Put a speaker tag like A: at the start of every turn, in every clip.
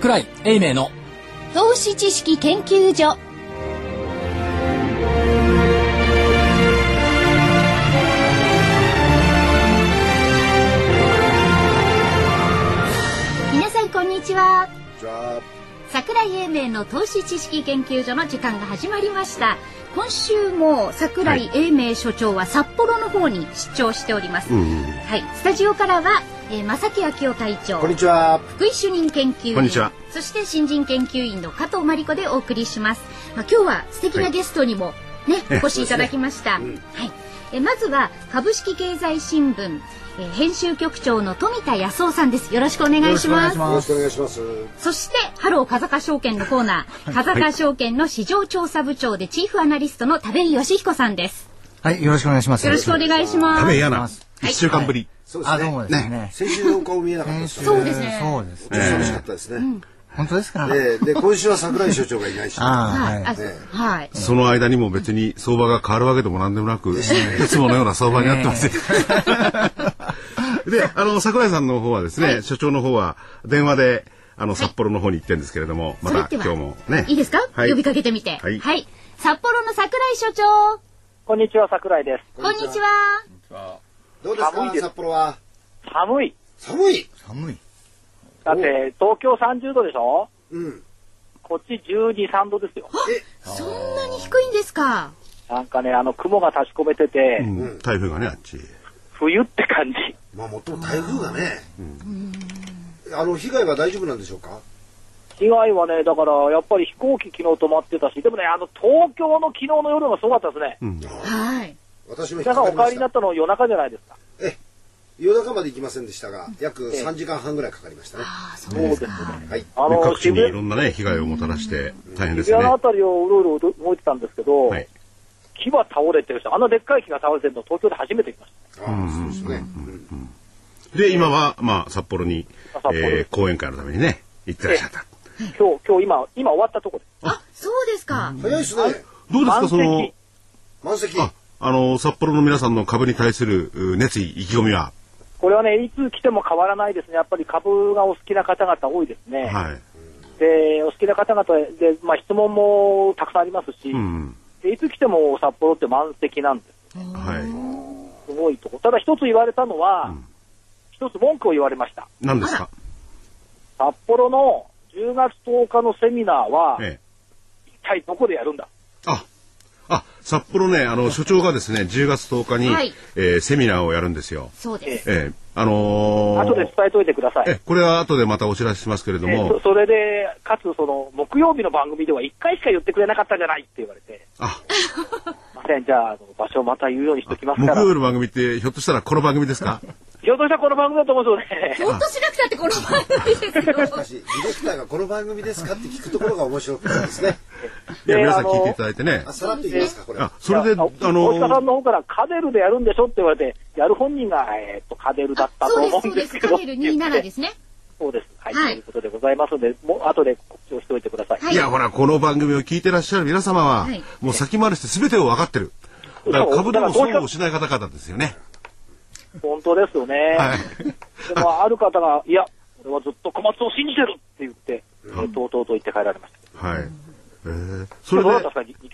A: 桜井英明の。
B: 投資知識研究所。皆さんこんにちは桜井英明の投資知識研究所の時間が始まりました。今週も桜井英明所長は札幌の方に出張しております、はい。スタジオからは、えー、正木昭夫隊長
C: こんにちは。
B: 福井主任研究員
D: こんにちは。
B: そして新人研究員の加藤真理子でお送りします、まあ、今日は素敵なゲストにもね、お越しいただきました、はい。えまずは株式経済新聞、えー編集局長の富田康夫さんです。よろしくお願いします。
C: よろしくお願いします。
B: そしてハロー風賀証券のコーナー。風賀証券の市場調査部長でチーフアナリストの田部井義彦さんです。
E: はい、よろしくお願いします。
B: よろしくお願いします。
D: 食べ嫌な。
E: はい。
D: 一週間ぶり。
E: あ、
C: そうですね。
E: どうもですね。
C: 先週のお顔見えなかったです
E: 先週
C: よ
B: そうですね。
E: そうです
C: ちょっと寂しかったですね。
E: 本当ですか？
C: でで今週は桜井所長がいないし。
E: はい。
D: その間にも別に相場が変わるわけでもなんでもなく、いつものような相場になってますよ。で、あの、桜井さんの方はですね、所長の方は電話で、あの、札幌の方に行ってるんですけれども、また今日もね。
B: いいですか、
D: はい。
B: 呼びかけてみて。
D: はい。
B: 札幌の桜井所長。
F: こんにちは、桜井です。
B: こんにちは。
C: どうですか？
F: 寒いです。
C: 札幌は。
F: 寒い。
C: 寒い。
E: 寒い。
F: だって、東京30度でしょ？
C: うん。
F: こっち12、3度ですよ。
B: そんなに低いんですか？
F: なんかね、あの、雲が立ち込めてて、
D: うん。台風がね、あっち。
F: 冬って感じ。
C: まあもっとも台風がねあの被害は大丈夫なんでしょうか？
F: 被害はね、だから、やっぱり飛行機昨日止まってたし、でもね、あの、東京の昨日の夜がすごかったですね。
D: うん。
B: はい
C: 私も引っ
F: 皆さんお帰
C: かかりました
F: りになったの夜中じゃないですか。
C: 夜中まで行きませんでしたが約3時間半ぐらいかかりましたね
B: あそう
F: そうですね。
C: はい
F: あの、
D: 各地にいろんなね、被害をもたらして大変ですよね
F: 渋谷のあ。たりをうろうろ動いてたんですけど、
D: はい。
F: 木は倒れてるし、あんなでっかい木が倒れてるの東京で初めて見まし
C: ああそうですね
D: で、今は、まあ、札幌にえー講演会のためにね、行ってらっしゃった。
F: た。今日、今日今、今終わったとこです。
B: あそうですか、
C: 早いですね
D: どうですか、その
F: 満席、
C: 満席
D: あ、あの、札幌の皆さんの株に対するう熱意、意気込みは、
F: これはね、いつ来ても変わらないですね。やっぱり株がお好きな方々多いですね。
D: はい。
F: で、お好きな方々で、まあ質問もたくさんありますし、
D: うん。
F: でいつ来ても札幌って満席なんです。
D: はい。
F: すごいとこ。ただ一つ言われたのは、一つ文句を言われました。
D: 何ですか？
F: 札幌の10月10日のセミナーは、
D: ええ。
F: 一体どこでやるんだ？
D: あ、あ、札幌ね、あの、所長がですね、10月10日に、
B: はい。
D: えーセミナーをやるんですよ。
B: そうです。
D: ええあのー
F: 後で伝えといてください。
D: え、これは後でまたお知らせしますけれど
F: え
D: も
F: そ、それで、かつその、木曜日の番組では1回しか言ってくれなかったんじゃないって言われて、
D: あ、
F: すいません、じゃあ、あの場所をまた言うようにしておきますから。
D: 木曜日の番組って、ひょっとしたらこの番組ですか？
F: ひょっとしたらこの番組だと思うんで。すよね。
B: ひょっとしなくたってこの番組ですよ。
C: しかしディレクターがこの番組ですかって聞くところが面白くてですね
D: いや、
F: で
D: 皆さん聞いていただいてね
C: あ。さらっと言いますかこれ
D: あ、それで、あの
F: 大塚さんの方からカデルでやるんでしょって言われて、やる本人が、えーっと、カデルだったと
B: そうです
F: 思うんでけど。
B: そうですすカネル27ですね
F: そうです。はい。
B: はい
F: ということでございますので、もう後で告知をしておいてください。
B: はい
D: いや、ほら、この番組を聞いてらっしゃる皆様は、
B: はい
D: もう先回りして全てを分かってる。だから株でも損をしない方々ですよね。
F: 本当ですよね。
D: はい。
F: でも、ある方が、いや、俺はずっと小松を信じてるって言って、えーとうとうと言って帰られました。
D: はい。えー、それで、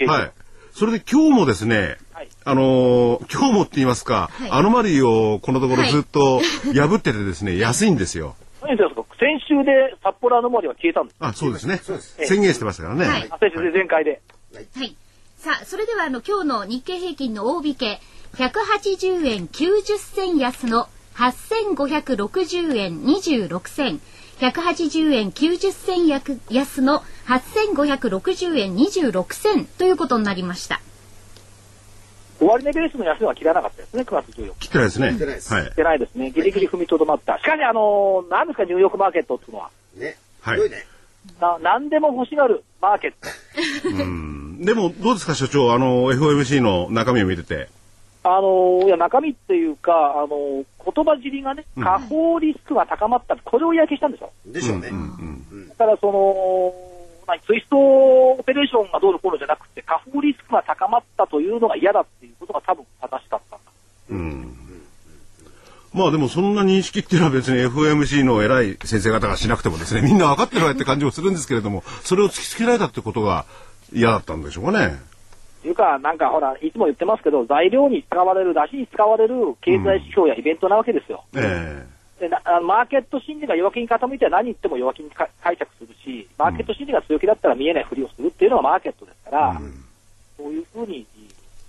D: はい。それで今日もですね、
F: はい
D: あのー今日もって言いますか、
B: はい
D: アノマリーをこのところずっと破っててですね、安いんですよ。
F: 何ですか？先週で札幌の森は消えたんです。
D: あ、そうですね。
C: す
D: 宣言してましたからね。
B: はい
F: あ先週で全開で。
B: はい。さあ、それではあの今日の日経平均の大引け、180円90銭安の8560円26銭、180円90銭安安の8560円26銭ということになりました。
F: 終値ベースの安値は切らなかったですね、9月14日。
D: 切ってないですね。
C: 切ってないです
D: はい
F: 切っ。てないですね。ギリギリ踏みとどまった。しかし、あのー、何ですか、ニューヨークマーケットっていうのは。
C: ね
D: はい
F: な何でも欲しがるマーケット。
D: うんでも、どうですか、所長、あの、FOMC の中身を見てて。
F: あのーいや、中身っていうか、あのー言葉尻がね、下方リスクが高まった。これを嫌気したんでしょ。
C: でしょうね、
D: うん
F: だから、その、何ツイストオペレーションがどうのこうのじゃなくて、下方リスクが高まったというのが嫌だっていうことが多分正しかったんだ。
D: うん。ままあでもそんな認識っていうのは別に FOMC の偉い先生方がしなくてもですね、みんな分かってるわって感じもするんですけれども、それを突きつけられたってことが嫌だったんでしょうかね。
F: というか、なんかほら、いつも言ってますけど、材料に使われる、出汁に使われる経済指標やイベントなわけですよ。
D: え
F: でなマーケット心理が弱気に傾いては何言っても弱気にか解釈するし、マーケット心理が強気だったら見えないふりをするっていうのがマーケットですから、そういうふうに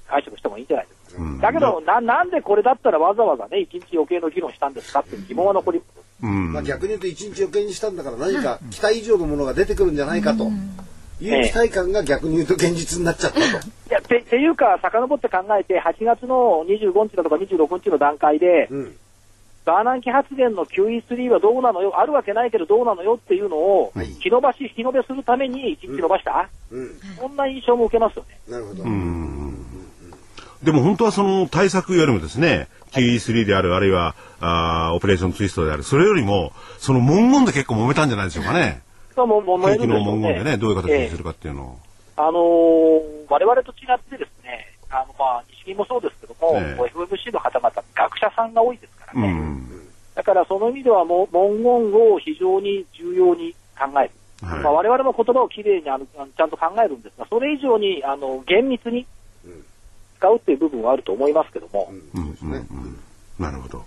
F: 解釈してもいいんじゃないですか。
D: うん
F: だけどな、なんでこれだったらわざわざね、一日余計の議論したんですかっていう疑問は残りま
D: うん。
C: まあ、逆に言うと一日余計にしたんだから何か期待以上のものが出てくるんじゃないかという期待感が逆に言うと現実になっちゃったと。
F: いや、て、ていうか、遡って考えて、8月の25日だとか26日の段階で、
C: うん
F: バーナンキ発言の QE3 はどうなのよ、あるわけないけどどうなのよっていうのを、
C: はい
F: 日延ばし、日延べするために一日延ばした、
C: うん、
F: そんな印象も受けますよね。
C: なるほど。
D: でも本当はその対策よりもですね、QE3 である、あるいは、あーオペレーションツイストである、それよりも、その文言で結構揉めたんじゃないでしょうかね。
F: そうもも
D: 景気の
F: 燃えるんでしょう
D: 文言でね、どういう形にする
F: か。
D: かっていうのを。
F: ええあのー我々と違ってですね、あの、まあ、日銀もそうですけども、
D: ええ
F: FMC の方々、学者さんが多いですから
D: う
F: ね。
D: ん。
F: だからその意味ではもう文言を非常に重要に考える。
D: はい
F: まあ、我々も言葉をきれいにあのあのちゃんと考えるんですが、それ以上にあの厳密に使うっていう部分はあると思いますけども、
D: うんうんうんなるほど。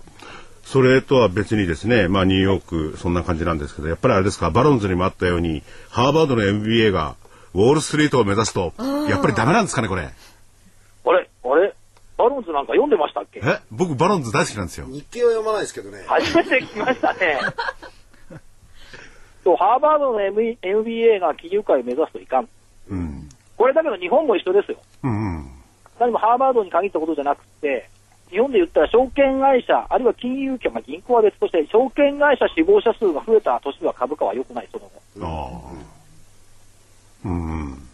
D: それとは別にですね、まあニューヨークそんな感じなんですけど、やっぱりあれですか、バロンズにもあったように、ハーバードの MBA がウォールストリートを目指すと、やっぱりダメなんですかね、これ？
F: あれ、あれ、バロンズなんか読んでましたっけ？
D: え？僕バロンズ大好きなんですよ。
C: 日経は読まないですけどね。
F: 初めて聞きましたね。そう、ハーバードの M- MBA が金融界を目指すといかん。
D: うん。
F: これだけど日本も一緒ですよ。
D: うんうん。
F: 何もハーバードに限ったことじゃなくて、日本で言ったら証券会社、あるいは金融機関、まあ、銀行は別として、証券会社死亡者数が増えた年は株価は良くない、その後。
D: ああ。うんうん。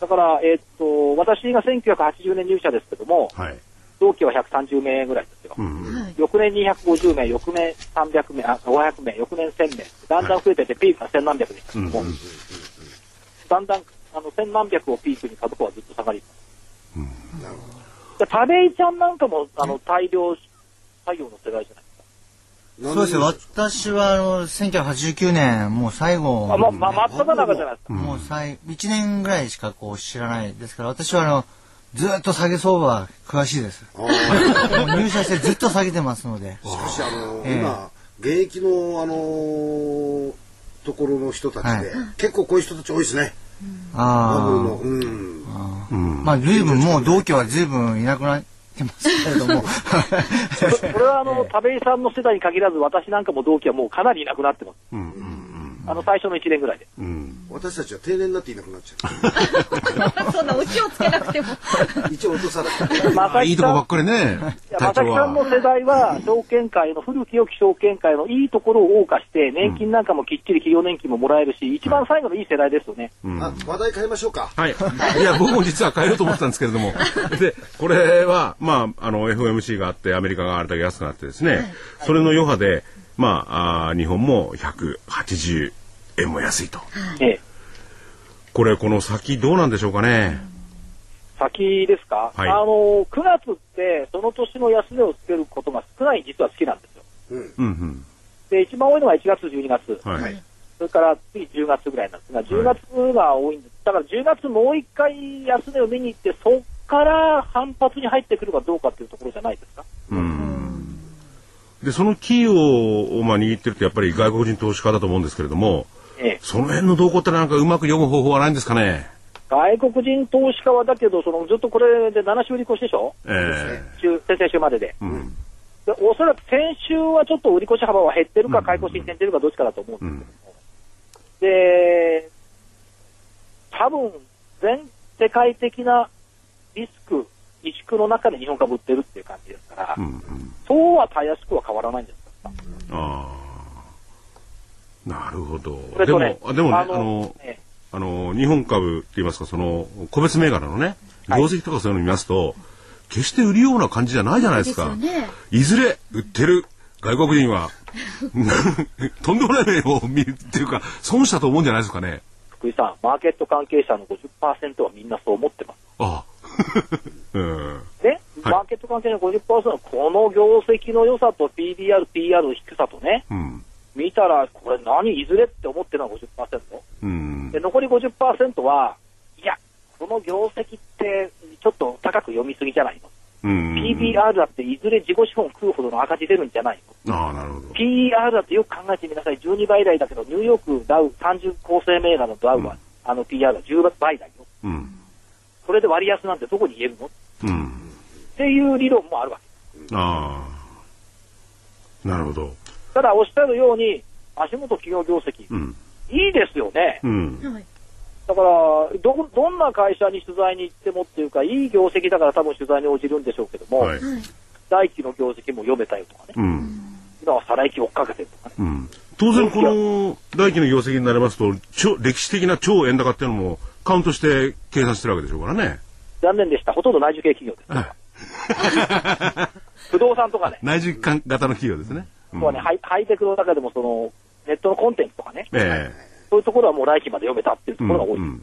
F: だから、えーっと、私が1980年入社ですけども、
D: はい。
F: 同期は130名ぐらいですよ。
D: うんうん。
F: 翌年250名、翌年300名、あ、500名、翌年1000名。だんだん増えてて、ピークが1000何百でしたけども、
D: うんうん
F: だんだん、あの、1000何百をピークに株価はずっと下がります。
C: なるほ
F: で田部井ちゃんなんかも、あの、大量作業の世代じゃないですか。
C: ど。
E: そうですよ。私は、あの、1989年、もう最後、
F: あ、ま、ま、真っ只中じゃないですか。
E: もう最、1年ぐらいしかこう知らないですから、私はあの、ずっと下げ相場詳しいです。入社してずっと下げてますので。
C: しかしあの、
E: ええ
C: 今現役のあのーところの人たちで、
E: はい
C: 結構こういう人たち多いですね。
E: あ
C: うん。
E: あ。
D: うん
E: まあ、随分、もう同期は随分いなくなってますけれども。
F: これはあの、田部井さんの世代に限らず、私なんかも同期はもうかなりいなくなってます。
D: うんうん
F: あの、最初の1年ぐらいで。
D: うんうん。
C: 私たちは定年になっていなくなっちゃ
B: そんなオチをつけなくても。
C: う。一応落とされた。
F: まさ
D: いいとこばっかりね。
F: いや
D: 隊長
F: 正木さんの
D: は。
F: 世代は、証券界の、古き良き証券界のいいところを謳歌して、年金なんかもきっちり企業年金ももらえるし、一番最後のいい世代ですよね。
D: うん
C: あ、話題変えましょうか。
D: はい。いや、僕も実は変えようと思ってたんですけれども。で、これは、まあ、あの、FOMC があって、アメリカがあれだけ安くなってですね、それの余波で、まあ、あー日本も180円も安いと。
F: ええ。
D: これ、この先どうなんでしょうかね。
F: 先ですか、
D: はい
F: あの、9月って、その年の安値をつけることが少ない、実は好きなんですよ。
C: うん。
D: うんうん。
F: で、一番多いのが1月、12月。
D: はい。
F: それから次10月ぐらいなんですが、10月が多いんです。だから10月もう一回安値を見に行って、そこから反発に入ってくるかどうかっていうところじゃないですか？
D: うん。で、そのキーを、まあ、握ってるってやっぱり外国人投資家だと思うんですけれども、
F: ええ。
D: その辺の動向ってなんかうまく読む方法はないんですかね？
F: 外国人投資家はだけど、そのずっとこれで7週売り越しでしょ？
D: え
F: 週先々週までで。
D: えうん。
F: でおそらく先週はちょっと売り越し幅は減ってるか、買い越しに転じるかどっちかだと思うんですけども。で、多分、全世界的なリスク、萎縮の中で日本株売ってるっていう感じですから、
D: うんうん。
F: そうはたやすくは変わらないんですか。
D: ああ。なるほど。
F: ね、
D: でも、あでもね、あ
F: あの
D: の、
F: え
D: あの、日本株って言いますか、その、個別銘柄のね、業績とかそういうの見ますと、決して売るような感じじゃないじゃないですか。
B: ですよね
D: いずれ売ってる外国人は、とんでもない目を見るっていうか、損したと思うんじゃないですかね。
F: 福井さん、マーケット関係者の50%はみんなそう思ってます。
D: ああ。うん。
F: ね、マーケット関係の50%、この業績の良さと PBR、PR の低さとね、
D: うん。
F: 見たら、これ何、いずれって思ってるのは50%。
D: うん
F: で、。残り50%は、いや、この業績って、ちょっと高く読みすぎじゃないの。
D: うん。
F: PBR だっていずれ自己資本食うほどの赤字出るんじゃないの。
D: ああ、なるほど。
F: PER だってよく考えてみなさい。12倍台だけど、ニューヨークダウ、30構成銘柄のダウは、
D: うん
F: あの PR が10倍台よ。
D: うん。
F: それで割安なんてどこに言えるの？っ
D: うん。
F: ていう理論もあるわけ。
D: ああ。なるほど。
F: ただ、おっしゃるように、足元企業業績、
D: うん。
F: いいですよね。
D: うん。
B: はい。
F: だから、ど、どんな会社に取材に行ってもっていうか、いい業績だから多分取材に応じるんでしょうけども、
D: はい。
F: 大期の業績も読めたよとかね、
D: うん。
F: 今は再来期追っかけてるとかね。
D: うん。当然この大気の業績になりますと、超歴史的な超円高っていうのもカウントして計算してるわけでしょうからね。
F: 残念でした。ほとんど内需系企業です。不動産とかね、
D: 内需型の企業ですね。うん
F: ね、ハイハイテクの中でもその、ネットのコンテンツとかね、
D: え
F: そういうところはもう来期まで読めたっていう
D: え
F: ところが多い。
D: うん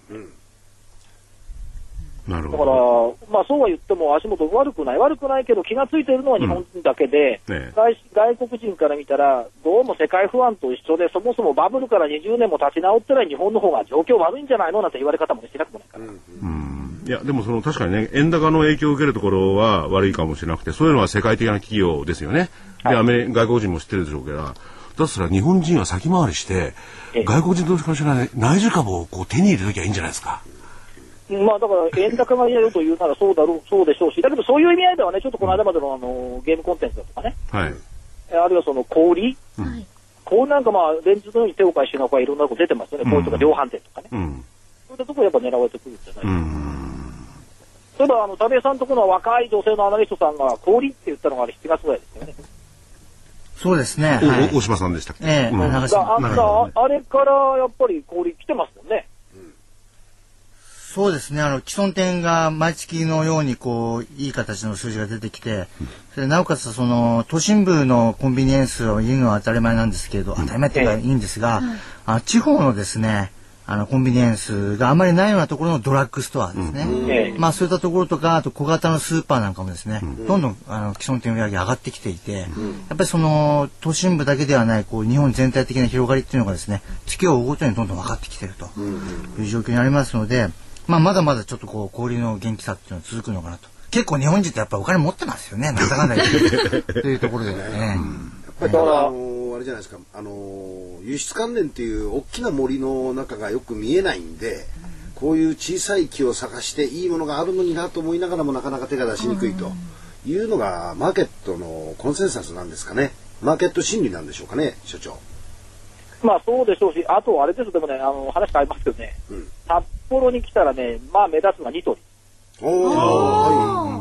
D: なる
F: だから
D: ほど。、
F: まあそうは言っても足元悪くない。悪くないけど気がついてるのは日本人だけで、
D: うんね
F: 外外国人から見たら、どうも世界不安と一緒で、そもそもバブルから20年も立ち直ってない日本の方が状況悪いんじゃないのなんて言われ方もしなくもないから。
D: うん。いや、でもその確かにね、円高の影響を受けるところは悪いかもしれなくて、そういうのは世界的な企業ですよね。で、アメリ外国人も知ってるでしょうけど、だとしたら日本人は先回りして、
F: ええ
D: 外国人投資家の人が内需株をこう手に入れときゃいいんじゃないですか。
F: まあだから円高が嫌よというならそうだろう、そうでしょうし、だけどそういう意味合いではね、ちょっとこの間までのあのゲームコンテンツだとかね、
D: はい。
F: えあるいはその小売り、
B: はい。
F: 小売りなんかまあ連日のように手を変え品を変えいろんなとこ出てますよね、
D: うん
F: こういうとか量販店とかね。
D: うん。
F: そういったところやっぱ狙われてくるんじゃない、
D: うん。
F: 例えばあの、田部さんのところの若い女性のアナリストさんが小売りって言ったのがあれ7月ぐらいですよね。
E: そうですね。
D: お
E: はい
D: お大島さんでしたっけ？
E: ええ
D: うん
F: あれからやっぱり小売り来てますもんね。
E: そうですね。あの、既存店が毎月のようにこう、いい形の数字が出てきて、そなおかつその、都心部のコンビニエンスを言うのは当たり前なんですけれど、当たり前っていうかいいんですが、あ地方のですね、あの、コンビニエンスがあまりないようなところのドラッグストアですね。
F: ええ。
E: まあそういったところとか、あと小型のスーパーなんかもですね、どんどんあの既存店売上上がってきていて、やっぱりその都心部だけではない、こう日本全体的な広がりっていうのがですね、月を追うごとにどんどん分かってきているという状況にありますので、まあまだまだちょっとこう小売りの元気さっていうのは続くのかなと。結構日本人ってやっぱりお金持ってますよね、なんだかんだ言って。というところでね。
C: だから、あのあれじゃないですか、あの輸出関連っていう大きな森の中がよく見えないんで、こういう小さい木を探していいものがあるのになと思いながらもなかなか手が出しにくいというのがマーケットのコンセンサスなんですかね。マーケット心理なんでしょうかね、所長。
F: まあそうでしょうし、あとあれですでもね、あの話変えますけどね、
C: うん
F: 札幌に来たらね、まあ目立つのはニトリ。
C: おお、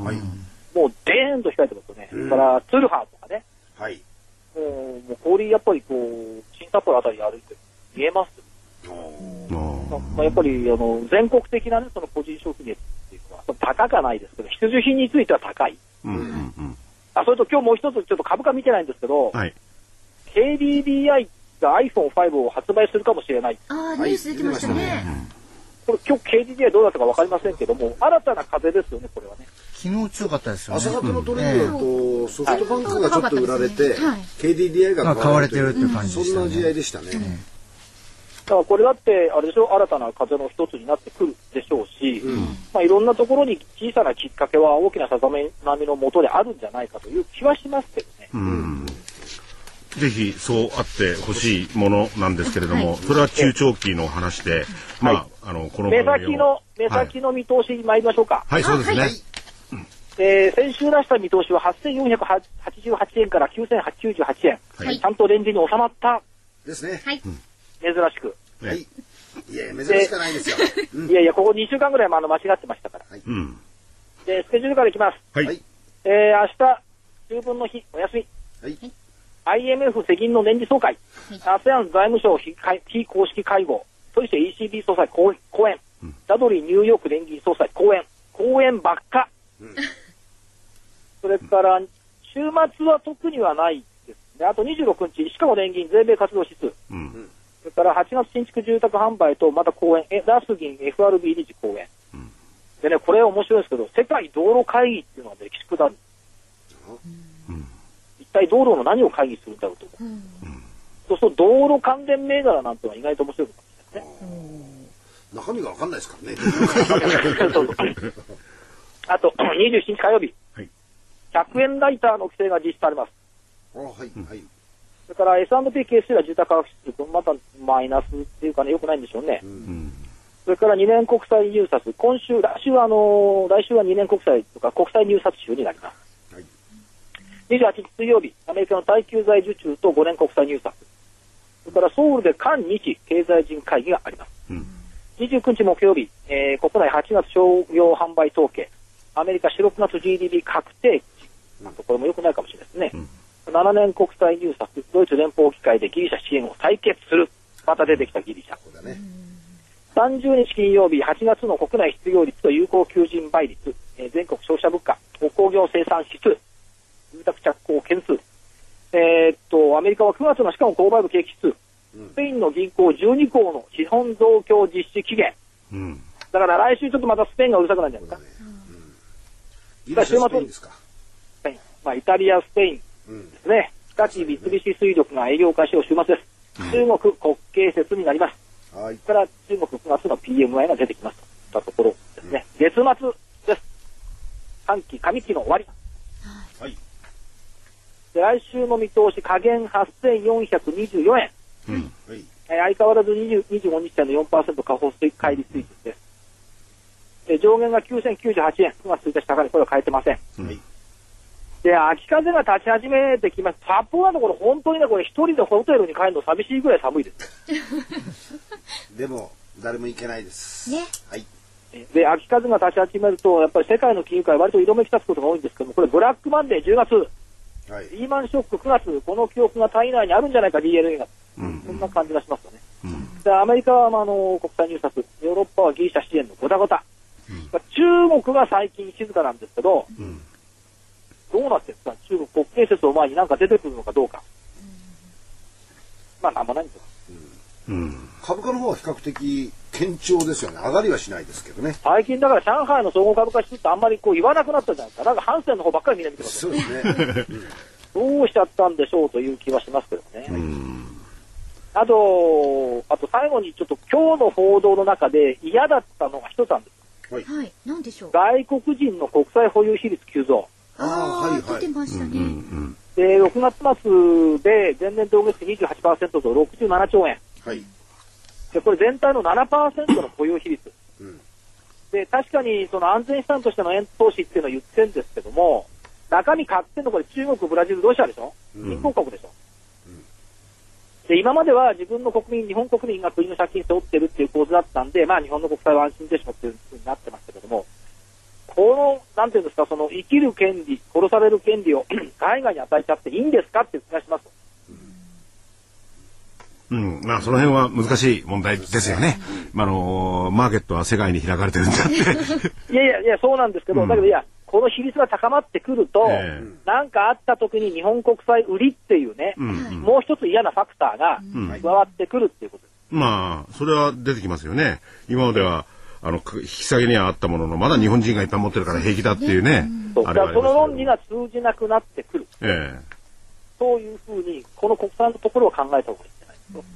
C: はい、はい、
F: もうデーンと控えてますよね。それからツルハンとかね、
C: はい。
F: もうもう氷やっぱりこう、新札幌あたり歩いて見えますまあ、やっぱりあの全国的な、ね、その個人消費熱っていうのは、高かないですけど、必需品については高い。
D: うんうんうん。
F: あそれと今日もう一つ、ちょっと株価見てないんですけど、
D: はい。
F: KDDI が iPhone5 を発売するかもしれない。
B: ああ、ニュース出てましたね。
F: これ今日 KDDI どうだったか分かりませんけども、新たな風ですよね、これはね。
E: 昨日強かったですよね。
C: 朝方のトレンドだと、ソフトバンクがちょっと売られて、
B: はい
C: KDDI が
E: まあ買われてるっていう感じでしたね。
C: そんな時代でしたね。
F: だからこれだって、あれでしょ、新たな風の一つになってくるでしょうし、まあ、いろんなところに小さなきっかけは大きなさざめ波のもとであるんじゃないかという気はしますけどね。
D: うん。ぜひそうあってほしいものなんですけれども、それは中長期の話で、まあ、あの、この
F: 目先の、目先の見通しに参りましょうか。
D: はい、そうですね。
F: えー先週出した見通しは8488円から9898円。
D: はい
F: ちゃんとレンジに収まった、
C: ですね。
B: はい。
F: 珍しく。
D: ね
C: はい。いや、珍しくないですよ。うん
F: いやいや、ここ2週間ぐらいもあの間違ってましたから。
D: うん。
F: で、スケジュールからいきます。
D: はい。
C: はい
F: えー、明日、秋分の日、お休み。
C: はい。
F: IMF 世銀の年次総会、ASEAN 財務省非公式会合、そして ECB 総裁講講演、ダドリーニューヨーク連銀総裁講演、講演ばっか。それから、週末は特にはないですね。あと26日、シカゴ連銀税米活動指数、
D: うん。
F: それから8月新築住宅販売とまた講演、えダース銀 FRB 理事講演。でね、これ面白いですけど、世界道路会議っていうのは歴史下る。一体道路の何を会議するんだろうと思う。そうすると道路関連銘柄なんてのは意外と面白いかもしれないですね。
C: 中身がわかんないですからね。
F: そうそうあと、27日火曜日、
D: はい
F: 100円ライターの規制が実施されます。
C: あはいはい。
F: それから S&P 係数が住宅価格指数、またマイナスっていうかね、良くないんでしょうね。
D: うん。
F: それから2年国債入札、今週、来週はあの来週は2年国債とか国債入札週になります。
C: はい
F: 28日水曜日、アメリカの耐久財受注と5年国債入札。それからソウルで韓日経済人会議があります。
D: うん。
F: 29日木曜日、えー国内8月商業販売統計、アメリカ4、6月 GDP 確定値、なんとこれも良くないかもしれないですね。7年国債入札、ドイツ連邦議会でギリシャ支援を採決する。また出てきたギリシャ。
C: だね。
F: 30日金曜日、8月の国内失業率と有効求人倍率、えー全国消費者物価、工業生産指数、住宅着工件数、えーっと、アメリカは9月のしかも購買部景気指数、スペインの銀行12行の資本増強実施期限、
D: うん。
F: だから来週ちょっとまたスペインがうるさくなるんじゃないですか。
C: ギリシャスペインですか？
F: スペインまあ、イタリア、スペイン
C: うん。
F: ですね。日立、三菱水力が営業開始を週末です。中国国慶節になります。
C: はい。
F: から中国9月の PMI が出てきますといったところですね。月末です。半期、上期の終わり。来週の見通し、下限8424円。
D: うん。
C: はい。
F: えー相変わらず20 25日線の4%下方水乖離水準です。で上限が9098円。9月1日高値、これは変えてません。
C: はい。
F: で、秋風が立ち始めてきます。札幌のところ、本当にね、これ一人でホテルに帰るの寂しいぐらい寒いです。
C: でも、誰も行けないです。
B: ね。
C: はい。
F: で、秋風が立ち始めると、やっぱり世界の金融界、割と色めき立つことが多いんですけども、これ、ブラックマンデー10月、
C: はい。
F: リーマンショック9月、この記憶が体内にあるんじゃないか、DNA が。
D: うん。
F: そんな感じがしますよね。
D: うん。
F: で、アメリカは、まあ、あの、国際入札、ヨーロッパはギリシャ支援のごたごた。中国が最近静かなんですけど、
D: うん。
F: どうなってるんですか中国国慶節を前になんか出てくるのかどうか。まあ、なんもないんですよ。
D: うん。
C: 株価の方は比較的堅調ですよね。上がりはしないですけどね。
F: 最近だから上海の総合株価指数ってあんまりこう言わなくなったじゃないですか。なんかハンセンの方ばっかりみんな見てますよ
C: そうですね。
F: どうしちゃったんでしょうという気はしますけどね。
D: うん。
F: あと、あと最後にちょっと今日の報道の中で嫌だったのが一つあるんです。
B: はい。なんでしょう？
F: 外国人の国際保有比率急増。
C: ああ、はい
B: 出て
C: はい。
D: うん。う
B: ましたね。
D: ん。
F: で、6月末で前年同月比28%と67兆円。
C: はい。
F: で、これ全体の7%の保有比率。
C: うん。
F: で、確かにその安全資産としての円投資っていうのを言ってるんですけども、中身買ってんのこれ中国、ブラジル、ロシアでしょ？
C: うん
F: 新興国でしょ、で、今までは自分の国民、日本国民が国の借金背負ってるっていう構図だったんで、まあ日本の国債は安心でしょっていうふうになってましたけども、この、なんていうんですか、その生きる権利、殺される権利を 海外に与えちゃっていいんですかっていう気がします。
D: うん。まあ、その辺は難しい問題ですよね。まあ、あの、マーケットは世界に開かれてるんだって。
F: いやいやいや、そうなんですけど、
D: うん
F: だけどいや、この比率が高まってくると、
D: え
F: なんかあった時に日本国債売りっていうね。もう一つ嫌なファクターが
D: うん
F: 加わってくるっていうことです。
D: まあ、それは出てきますよね。今までは、あの、く引き下げにはあったものの、まだ日本人がいっぱい持ってるから平気だっていうね。
F: そうだからその論理
D: が。
F: が通じなくなってくる。
D: え
F: そういうふうに、この国産のところを考えた方がいい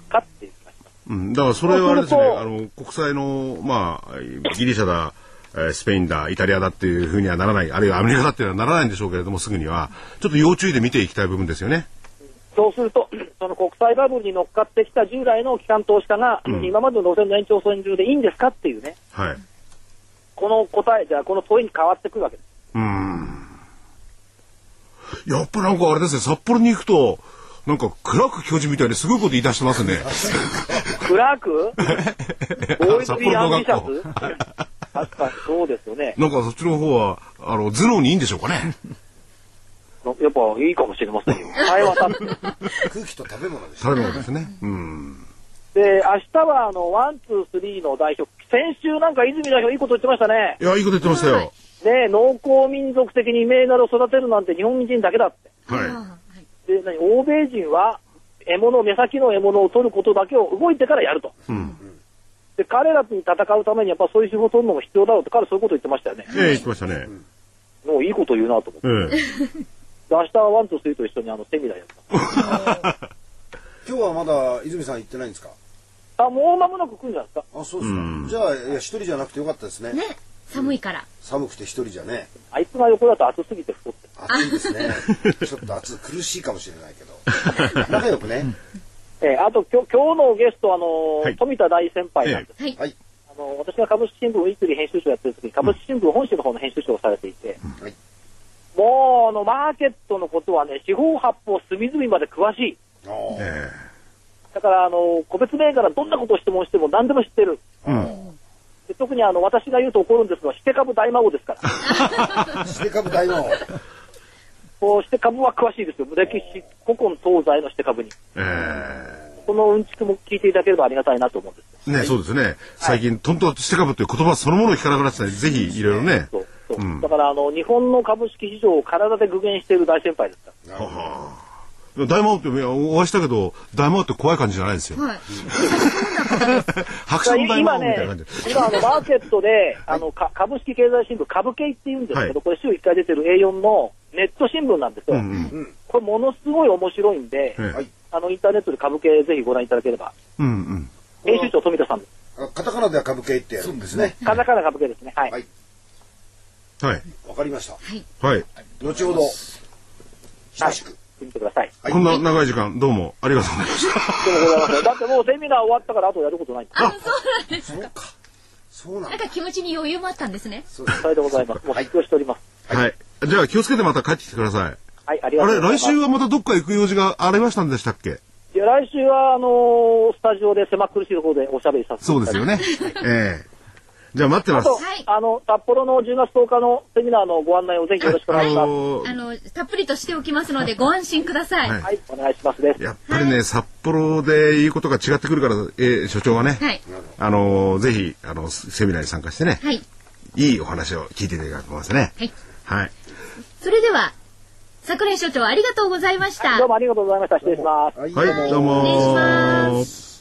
F: かっていう気がします。
D: えうん。だからそれはあれですね、あの、国債の、まあ、ギリシャだ、えースペインだ、イタリアだっていうふうにはならない、あるいはアメリカだっていうのはならないんでしょうけれども、すぐには、ちょっと要注意で見ていきたい部分ですよね。
F: そうすると、その国際バブルに乗っかってきた従来の機関投資家が、
D: うん
F: 今までの路線の延長線上でいいんですかっていうね、
D: はい。
F: この答え、じゃあこの問いに変わってくるわけです。
D: うん。やっぱなんかあれですね、札幌に行くと、なんかクラーク教授みたいにすごいこと言い出してますね。
F: クラーク
D: Boys, be ambitious
F: ャス？確かにそうですよね。
D: なんかそっちの方は、あの、頭脳にいいんでしょうかね。
F: やっぱいいかもしれませんよ。会話立って。
C: 空気と食べ物です
D: 食べ物ですね。うん。
F: で、明日はあの、ワン、ツー、スリーの代表、先週なんか泉代表いいこと言ってましたね。
D: いや、いいこと言ってましたよ。
F: ね農耕民族的に名なるを育てるなんて日本人だけだって。
D: はい。
B: あ
F: で、何欧米人は獲物、目先の獲物を取ることだけを動いてからやると。
D: うん。
F: で、彼らに戦うためにやっぱそういう仕事を取るのも必要だろうって彼そういうこと言ってましたよね。
D: ええ言ってましたね。
F: もういいこと言うなと思って。
D: ええ
F: で明日はワンとスリーと一緒にあのセミナーやった。
C: 今日はまだ泉さん行ってないんですか？
F: あ、もう間もなく来るんじゃないですか。
C: あそうですか、
D: うん
C: じゃあ一人じゃなくてよかったですね
B: ね寒いから。
C: 寒くて一人じゃね。
F: あいつが横だと暑すぎて太ってる。
C: 暑いですね。ちょっと暑い苦しいかもしれないけど。仲良くね。
F: えーあと今日今日のゲスト、あのー
D: はい。
F: 富田大先輩なんです。
B: はい
C: はい。
F: あの私が株式新聞ウィークリー編集長やってる時に株式新聞本誌の方の編集長をされていて、
C: はい。
F: もうあのマーケットのことはね、四方八方隅々まで詳しい。
C: あー
D: え
F: だからあの個別銘柄どんなことを質問しても何でも知ってる。
D: えうん。
F: で特にあの私が言うと怒るんですが、して株大孫ですから。
C: して株大の
F: こうして株は詳しいですよ。歴史、古今東西のして株に。
D: え
F: そのうんちくも聞いていただければありがたいなと思うんです
D: ねそうですね。最近、トントンして株という言葉そのものを聞かなくなってたんで、ぜひいろいろね。
F: そうそう
D: うん
F: だからあの日本の株式市場を体で具現している大先輩ですから。
D: 大魔王っていやお会いしたけど、大魔王って怖い感じじゃないですよ。
B: はい
D: 白大魔
F: 今ね
D: 王みたいな感じ。、
F: 今あのマーケットで、あのか株式経済新聞、株系って言うんですけど、
D: はい
F: これ週1回出てる A4 のネット新聞なんですよ。
D: うんうん。
F: これものすごい面白いんで、
D: ええ
C: はい
F: あのインターネットで株系ぜひご覧いただければ。
D: うんうん。
F: 編集長富田さんです。
C: あカタカナでは株系ってやるんですね
F: カタカナ株系ですね。はい。
C: はい
D: はい。
C: わかりました
D: はい。
C: 後ほど親しく
F: 見てください。
C: はい
D: こんな長い時間、どうもありがとうございました。
F: でもございません。だってもうセミナー終わったからあとやることないんです。
C: そうかそうなんだ
B: なんか気持ちに余裕もあったんですね
C: そうで
F: ございます。もう発表しております。
D: はい。じゃあ気をつけてまた帰ってきてください。
F: はい、ありがとうございます。
D: 来週はまたどっか行く用事がありましたんでしたっけ？
F: いや来週は、あのースタジオで狭苦しいところでおしゃべりさせていただきます。
D: そうですよね。ええじゃあ待ってます。
F: あと、
B: はい
F: あの、札幌の10月10日のセミナーのご案内をぜひよろしくお願いします。
D: のー
B: あのたっぷりとしておきますのでご安心ください
D: はい
F: はい、お願いしますです。
D: やっぱりね、札幌で言うことが違ってくるから、えー所長はね、
B: はい
D: あのーぜひ、あの、セミナーに参加してね、
B: はい
D: いいお話を聞いていただきたいと思いますね。
B: はい
D: はい。
B: それでは桜井所長ありがとうございました
F: どうもありがとうございました。失礼します。
C: はい
D: はい、どうも
B: 失礼します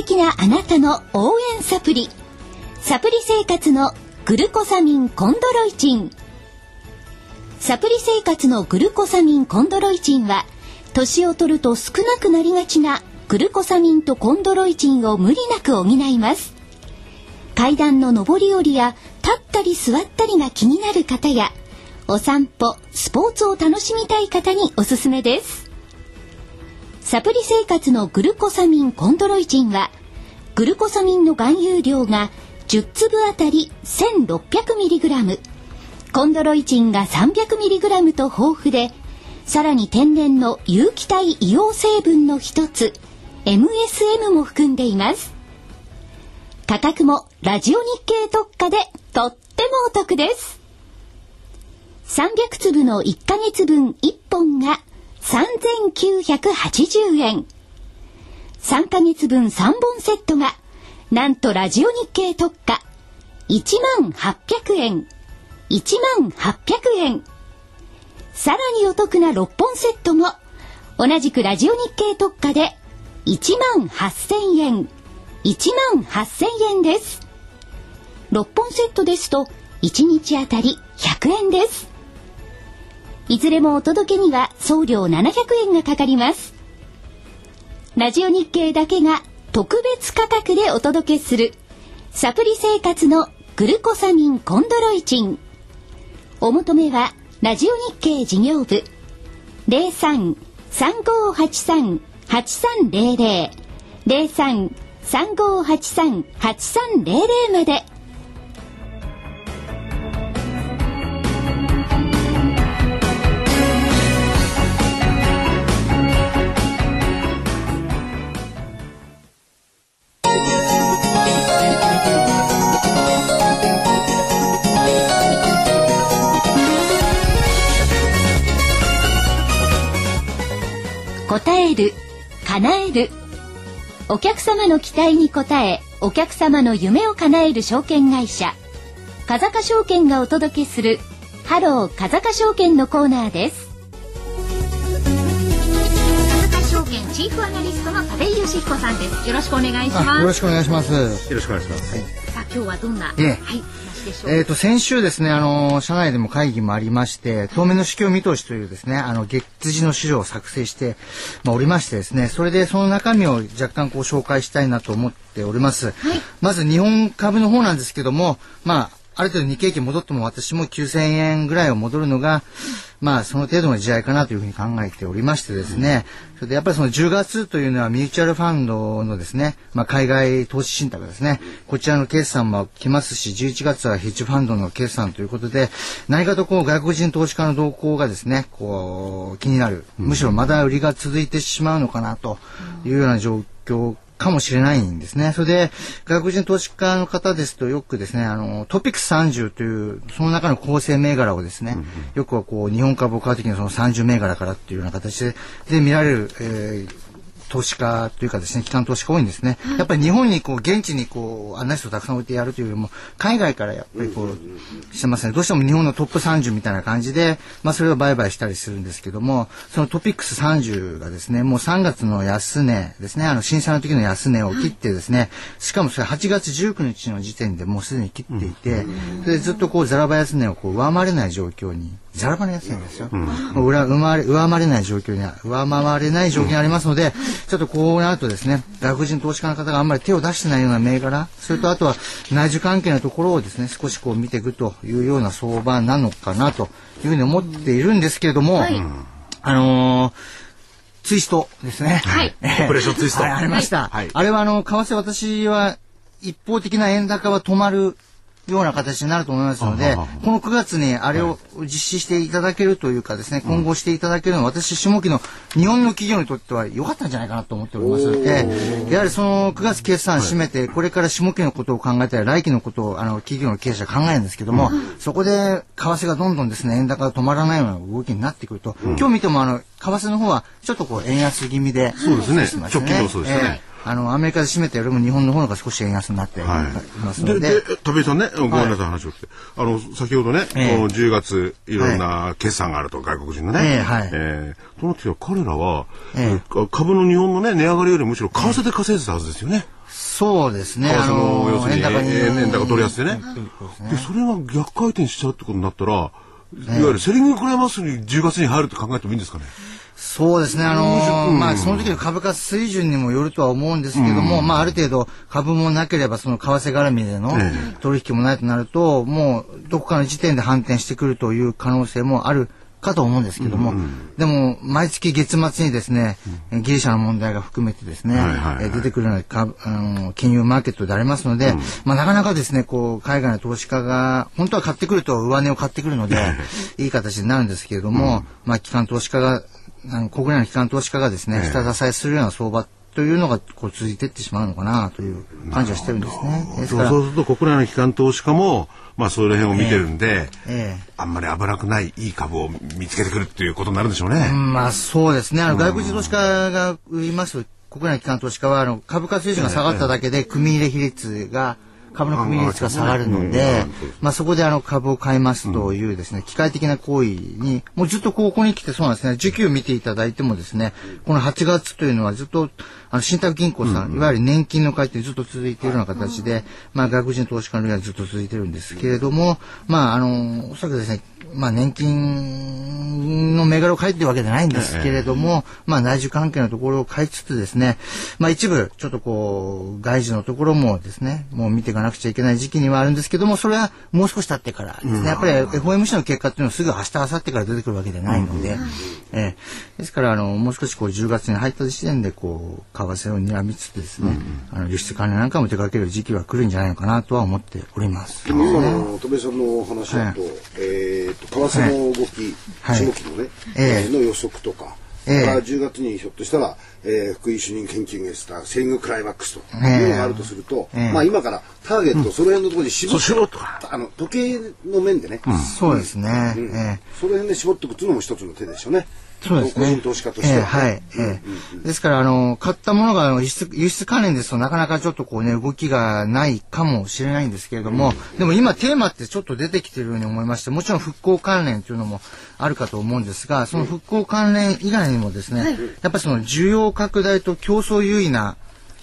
B: 的なあなたの応援サプリ。サプリ生活のグルコサミンコンドロイチン。サプリ生活のグルコサミンコンドロイチンは年を取ると少なくなりがちなグルコサミンとコンドロイチンを無理なく補います。階段の上り下りや立ったり座ったりが気になる方やお散歩スポーツを楽しみたい方におすすめです。サプリ生活のグルコサミンコンドロイチンはグルコサミンの含有量が10粒あたり 1600mg コンドロイチンが 300mg と豊富でさらに天然の有機体硫黄成分の一つ MSM も含んでいます。価格もラジオ日経特価でとってもお得です。300粒の1ヶ月分1本が3980円。3ヶ月分3本セットがなんとラジオ日経特価1万800円。1万800円。さらにお得な6本セットも同じくラジオ日経特価で1万8000円。1万8000円です。6本セットですと1日あたり100円です。いずれもお届けには送料700円がかかります。ラジオ日経だけが特別価格でお届けする。サプリ生活のグルコサミンコンドロイチン。お求めはラジオ日経事業部。03-3583-8300 03-3583-8300まで。応える叶える。お客様の期待に応えお客様の夢を叶える証券会社。風賀証券がお届けするハロー風賀証券のコーナーです。風賀証券チーフアナリストの田部井義彦さんです。よろしくお願いします。
E: よろしくお願いします。
D: よろしくお願い。します。
B: さあ今日はどんな、
E: ええ。
B: はい
E: えっ、と、先週ですね、あの、社内でも会議もありまして、当面の市況見通しというですね、あの、月次の資料を作成して、まあ、おりましてですね、それでその中身を若干こう紹介したいなと思っております。まず日本株の方なんですけども、まあ、ある程度日経平均戻っても私も9000円ぐらいを戻るのが、まあその程度の時代かなというふうに考えておりましてですね、それでやっぱりその10月というのはミューチュアルファンドのですね、まあ海外投資信託ですね、こちらの決算も来ますし、11月はヘッジファンドの決算ということで、何かとこう外国人投資家の動向がですね、こう気になる。むしろまだ売りが続いてしまうのかなというような状況かもしれないんですね。それで、外国人投資家の方ですとよくですね、あの、トピックス30という、その中の構成銘柄をですね、よくはこう、日本株を買うときにその30銘柄からっていうような形でで見られる、えー投資家というかですね、機関投資家多いんですね。やっぱり日本にこう、現地にこう、案内数をたくさん置いてやるというよりも、海外からやっぱりこう、してますね。どうしても日本のトップ30みたいな感じで、まあそれを売買したりするんですけども、そのトピックス30がですね、もう3月の安値ですね、あの震災の時の安値を切ってですね、しかもそれ8月19日の時点でもうすでに切っていて、それでずっとこう、ザラバ安値をこう、上回れない状況にザラバの安値ですよ。もう裏上回れ上回れない状況にあ上回れない状況にありますので、ちょっとこうなるとですね、外国人投資家の方があんまり手を出してないような銘柄、それとあとは内需関係のところをですね、少しこう見ていくというような相場なのかなというふうに思っているんですけれども、あのーツイストですね。
B: はい。
E: ええ。
D: オペレーションツイスト。
E: はいありました。
D: はい。
E: あれはあの、為替私は一方的な円高は止まるような形になると思いますので、この9月にあれを実施していただけるというかですね、今後していただけるのは私、下期の日本の企業にとっては良かったんじゃないかなと思っておりますので、やはりその9月決算締めて、これから下期のことを考えたり、来期のことをあの企業の経営者は考えるんですけども、そこで為替がどんどんですね、円高が止まらないような動きになってくると、今日見てもあの、為替の方はちょっとこう円安気味で、
D: そうですね。直近そうですね。
E: ええあの、アメリカで締めたよりも日本の方が少し円安になっていますの
D: で、
E: で、
D: で、田部井さんね、ごめんなさい、話をして。あの、先ほどね、
E: ええ
D: この10月、いろんな決算があると、外国人のね。
E: ええはい
D: ええとなってきたら彼らは、
E: え
D: か株の日本のね、値上がりよりむしろ為替で稼いでたはずですよね。
E: そうですね。
D: 為替の、要するに、
E: 円高
D: 取りやすいね。で、それが逆回転しちゃうってことになったら、いわゆるセリングクライマックスに10月に入ると考えてもいいんですかね？
E: そうですね。あのーまあ、その時の株価水準にもよるとは思うんですけども、まあ、ある程度株もなければ、その為替絡みでの
D: え
E: 取引もないとなると、もう、どこかの時点で反転してくるという可能性もあるかと思うんですけども、でも、毎月月末にですね、ギリシャの問題が含めてですね、
D: はいはい。はい
E: えー出てくるような株あのー金融マーケットでありますので、まあ、なかなかですね、こう、海外の投資家が、本当は買ってくると上値を買ってくるので、いい形になるんですけれども、まあ、機関投資家が、あの国内の機関投資家がですね、下支えするような相場というのがこう続いていってしまうのかなという感じはしてるんですね。ですから、
D: そうすると国内の機関投資家も、まあ、その辺を見てるんで、
E: ええ
D: あんまり危なくないいい株を見つけてくるっていうことになるんでしょうね。
E: うんまあそうですね。あの外国人投資家が売ります国内機関投資家はあの株価水準が下がっただけで組入れ比率が株の組入れ率が下がるので、まあそこであの株を買いますというですね、機械的な行為に、もうずっとここに来てそうなんですね、需給を見ていただいてもですね、この8月というのはずっと、あの、信託銀行さん、いわゆる年金の改定ずっと続いているような形で、まあ外国人投資家の利はずっと続いてるんですけれども、まああの、おそらくですね、まあ年金の銘柄を買いっていうわけじゃないんですけれども、まあ内需関係のところを買いつつですね、まあ一部ちょっとこう、外需のところもですね、もう見ていかなくちゃいけない時期にはあるんですけども、それはもう少し経ってからですね、やっぱり FOMC の結果っていうのはすぐ明日、明後日から出てくるわけではないので、ええ。ですからあの、もう少しこう10月に入った時点でこう、為替を睨みつつですね、あの輸出関連なんかも手掛ける時期は来るんじゃないのかなとは思っております。
C: 今の戸部さんの話だと、えー、と為替の動き、
E: はい。
C: 下期のね、
E: ええ
C: えーの予測とか、
E: ええ。
C: それから10月にひょっとしたら、えー、福井主任研究員がしたセリングクライマックスと
E: ええ。
C: いうのがあるとすると、
E: ええ。
C: まあ今からターゲット、その辺のところに絞って、あの時計の面でね、
E: そうですね。
C: うん。
E: ええ。
C: その辺で絞っておくっていうのも一つの手でしょうね。
E: そうですね。
C: 投資家として。は、
E: ええはい。ええ。ですから、あの、買ったものが輸出、輸出関連ですとなかなかちょっとこうね、動きがないかもしれないんですけれども、でも今テーマってちょっと出てきてるように思いまして、もちろん復興関連というのもあるかと思うんですが、その復興関連以外にもですね、やっぱりその需要拡大と競争優位な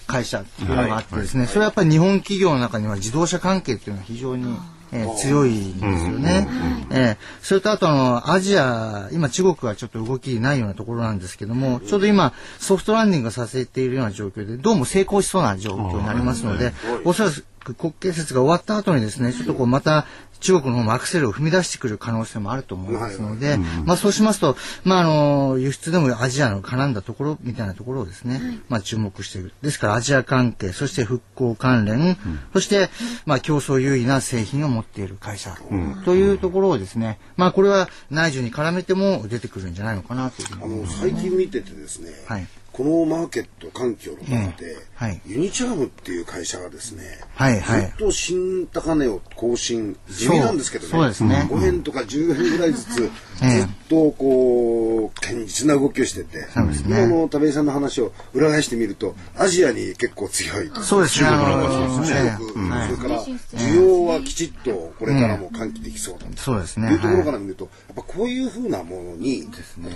E: 会社っていうのがあってですね、それはやっぱり日本企業の中には自動車関係っていうのは非常に、えー強いんですよね。えーそれとあとあの、アジア、今中国はちょっと動きないようなところなんですけども、ちょうど今ソフトランディングさせているような状況で、どうも成功しそうな状況になりますので、おそらく国慶節が終わった後にですね、ちょっとこうまた中国の方もアクセルを踏み出してくる可能性もあると思いますので、まあそうしますと、まああの、輸出でもアジアの絡んだところみたいなところをですね、まあ注目している。ですからアジア関係、そして復興関連、そして、まあ競争優位な製品を持っている会社、というところをですね、まあこれは内需に絡めても出てくるんじゃないのかなというふうに
C: あの。最近見ててですね、
E: はい
C: このマーケット環境の中で、
E: ええはい。
C: ユニチャームっていう会社がですね、
E: はいはい。
C: ずっと新高値を更新地味なんですけどね。
E: そうそうですね。
C: 5円とか10円ぐらいずつ、ずっ
E: ええ。
C: とこう堅実な動きをしてて、
E: そうですね。
C: 今の田部井さんの話を裏返してみるとアジアに結構強い
E: そうですね。
D: 中国なんかそうですね。
C: 中国、それから需要はきちっとこれからも喚起できそうだと。
E: そうですね。
C: いうところか
E: はい
C: ら見ると、やっぱこういうふうなものに、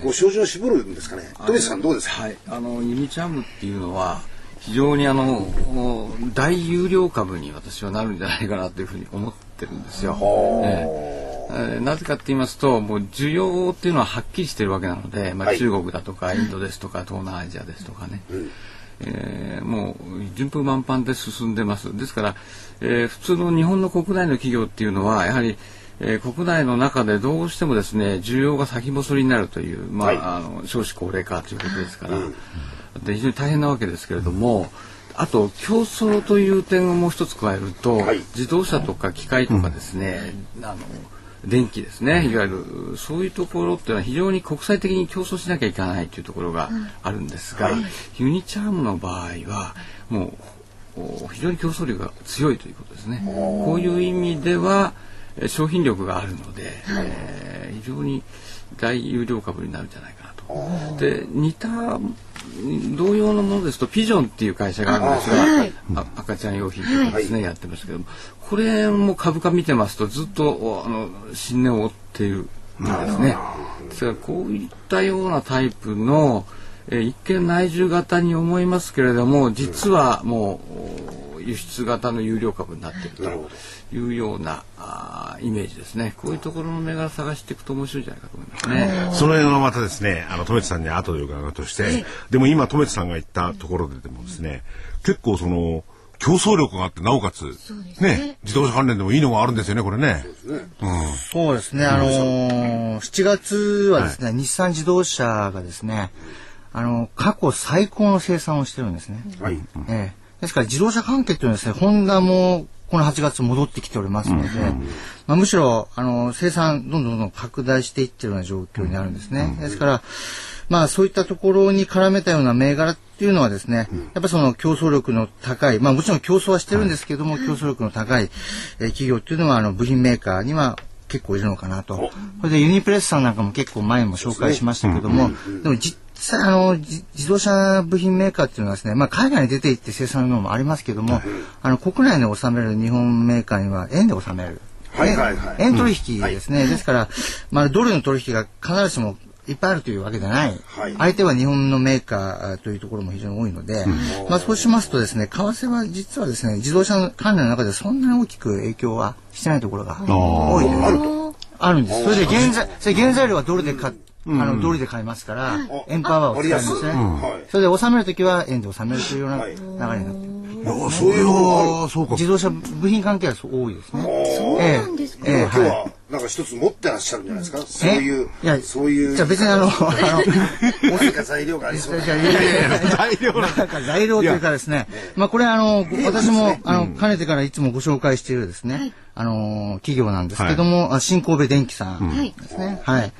C: こう、照準を絞るんですかね。戸口さんどうですか？
A: はい、あのユニチャームっていうのは非常にあのお大有料株に私はなるんじゃないかなというふうに思ってるんですよ。ええ。えーなぜかって言いますともう需要っていうのははっきりしてるわけなので、まあ、
C: はい。
A: 中国だとかインドですとか東南アジアですとかね、えーもう順風満帆で進んでます。ですから、えー普通の日本の国内の企業っていうのはやはりえー国内の中でどうしてもですね需要が先細りになるという、まあ
C: はい。
A: あの少子高齢化ということですから、で非常に大変なわけですけれども、あと競争という点をもう一つ加えると、
C: はい。
A: 自動車とか機械とかですね、あの電気ですねいわゆるそういうところっていうのは非常に国際的に競争しなきゃいけないというところがあるんですが、ユニチャームの場合はもうお非常に競争力が強いということですね。こういう意味ではえー商品力があるので、えー非常に大有料株になるんじゃないかなと。で似た同様のものですとピジョンっていう会社があるんですが、あ赤ちゃん用品とかですね、やってますけども。これも株価見てますとずっとおあの新年を追っているんですね。ですからこういったようなタイプの、えー一見内需型に思いますけれども実はもうお輸出型の有料株になっているというようなイメージですね。こういうところの銘柄探していくと面白いんじゃないかと思いますね。
D: その辺はまたですね、あの、とめつさんに後で伺うとして、でも今、とめつさんが言ったところででもですね、結構その、競争力があって、なおかつ、ね自動車関連でもいいのがあるんですよね、これね。
E: そうですね。あのー、7月はですね、日産自動車がですね、あの、過去最高の生産をしてるんですね。
C: はい。
E: ええですから自動車関係というのはですね、ホンダもこの8月戻ってきておりますので、まあ、むしろあの生産どんどんどんどん拡大していってるような状況にあるんですね。ですから、まあそういったところに絡めたような銘柄っていうのはですね、やっぱその競争力の高い、まあもちろん競争はしてるんですけども、競争力の高い、えー企業っていうのはあの部品メーカーには結構いるのかなと。これでユニプレスさんなんかも結構前も紹介しましたけども、でも実際あのじ自動車部品メーカーっていうのはですね、まあ海外に出て行って生産のもありますけども、あの国内で収める日本メーカーには円で収める。
C: はいはいはい
E: 円取引ですね。ですから、まあドルの取引が必ずしもいっぱいあるというわけではない。
C: はい
E: 相手は日本のメーカーというところも非常に多いので、まあそうしますとですね、為替は実はですね、自動車関連の中でそんなに大きく影響はしてないところが多い。あるんです。それで現在、それ原材料はドルで買っあの、ドルで買いますから、円パワーを使うんですね。
C: はい。
E: それで収めるときは円で収めるというような
C: はい
E: 流れになっている。
D: いやそういうのが、そうか。
E: 自動車部品関係はそう多いですね。
B: そうなんですか。
E: ええ
C: 今日はなんか一つ持ってらっしゃるんじゃないですか？そういう
E: いや、
C: そういう。
E: じゃあ別にあの、あの、
C: 何か材料がありそうな。
E: いやいやいやいや
D: 材料なん
E: か材料というかですね、まあこれあの、私も、あの、かねてからいつもご紹介しているですね、あの、企業なんですけども、あ新神戸電機さん
B: はい。
E: ですね。はい。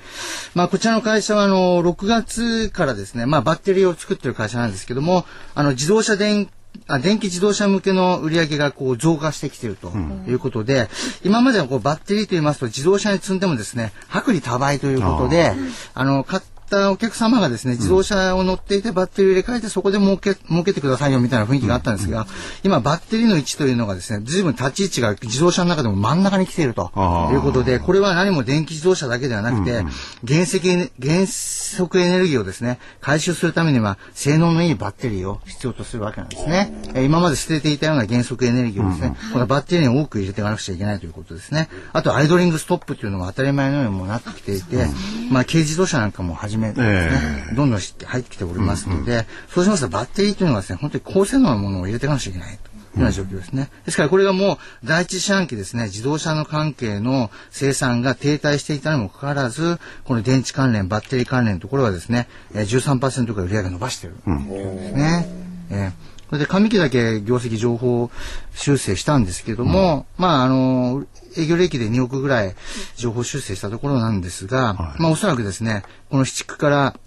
E: まあこちらの会社はあの、6月からですね、まあバッテリーを作ってる会社なんですけども、あの、自動車電あ電気自動車向けの売り上げがこう増加してきているということで、今まではこうバッテリーと言いますと自動車に積んでもですね、薄利多売ということで、あの、買っったお客様がですね、自動車を乗っていてバッテリーを入れ替えてそこで儲け、儲けてくださいよみたいな雰囲気があったんですが、今バッテリーの位置というのがですね、随分立ち位置が自動車の中でも真ん中に来ているということで、これは何も電気自動車だけではなくて、原石、原則エネルギーをですね、回収するためには性能のいいバッテリーを必要とするわけなんですね。え今まで捨てていたような原則エネルギーをですね、このバッテリーに多く入れていかなくちゃいけないということですね。あとアイドリングストップというのが当たり前のようにもなってきていて、まあ軽自動車なんかもはじめですね、どんどん入ってきておりますので、そうしますとバッテリーというのはですね、本当に高性能なものを入れていかなくちゃいけないと。いうような状況ですね。ですからこれがもう第一四半期ですね、自動車の関係の生産が停滞していたにもかかわらず、この電池関連、バッテリー関連のところはですね、13%くらい売り上げ伸ばしているんですね。えーそれで上期だけ業績情報修正したんですけども、うん、まああの、営業利益で2億ぐらい情報修正したところなんですが、はい、まあおそらくですね、この市区から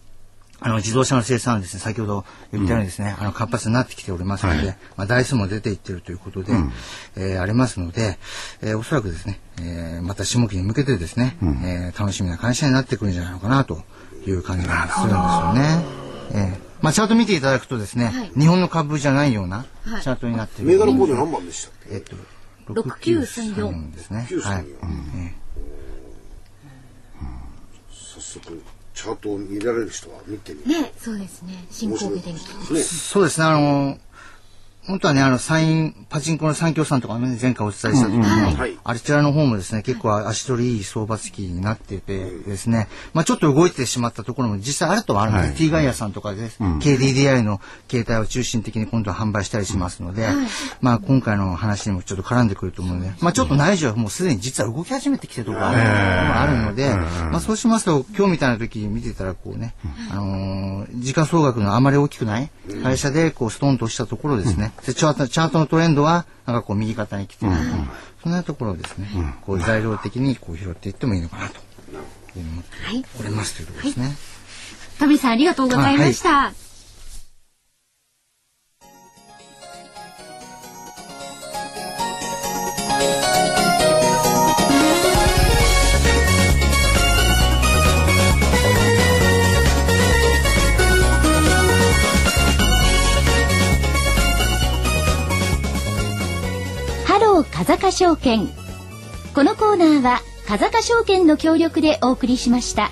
E: あの自動車の生産はですね、先ほど言ったようにですね、うん、あの活発になってきておりますので、はい、まあ台数も出ていってるということで、うん、えー、ありますので、えー、おそらくですね、えー、また下期に向けてですね、うん、えー、楽しみな会社になってくるんじゃないのかなという感じがするんですよね。えーまあ、チャート見ていただくとですね、はい、日本の株じゃないようなチャートになっている、
C: 銘柄コード何番でしたっけ？えっと、
B: 6934
E: ですね。はい。
C: 早速、チャートを見られる人は見てみる。
B: ね、そうですね。新神戸電機。
E: ね、そうですね。あの、本当はね、あの、サイン、パチンコの三協さんとかね、前回お伝えした時に、うんあちらの方もですね、結構足取りいい相場付きになっててですね、まあちょっと動いてしまったところも実際あるとはあるんです。はい、T ガイアさんとかです、うん、KDDI の携帯を中心的に今度は販売したりしますので、まあ今回の話にもちょっと絡んでくると思うので、まあちょっと内需はもうすでに実は動き始めてきてるところがあるので、まあそうしますと、今日みたいな時に見てたらこうね、あのー、時価総額のあまり大きくない会社でこうストンとしたところですね、でチャートのトレンドはなんかこう右肩に来てる、うん、そんなところをですね、うん、こう材料的にこう拾っていってもいいのかなと。思っております。というところですね。
B: はい、さんありがとうございました。風賀証券。このコーナーは風賀証券の協力でお送りしました。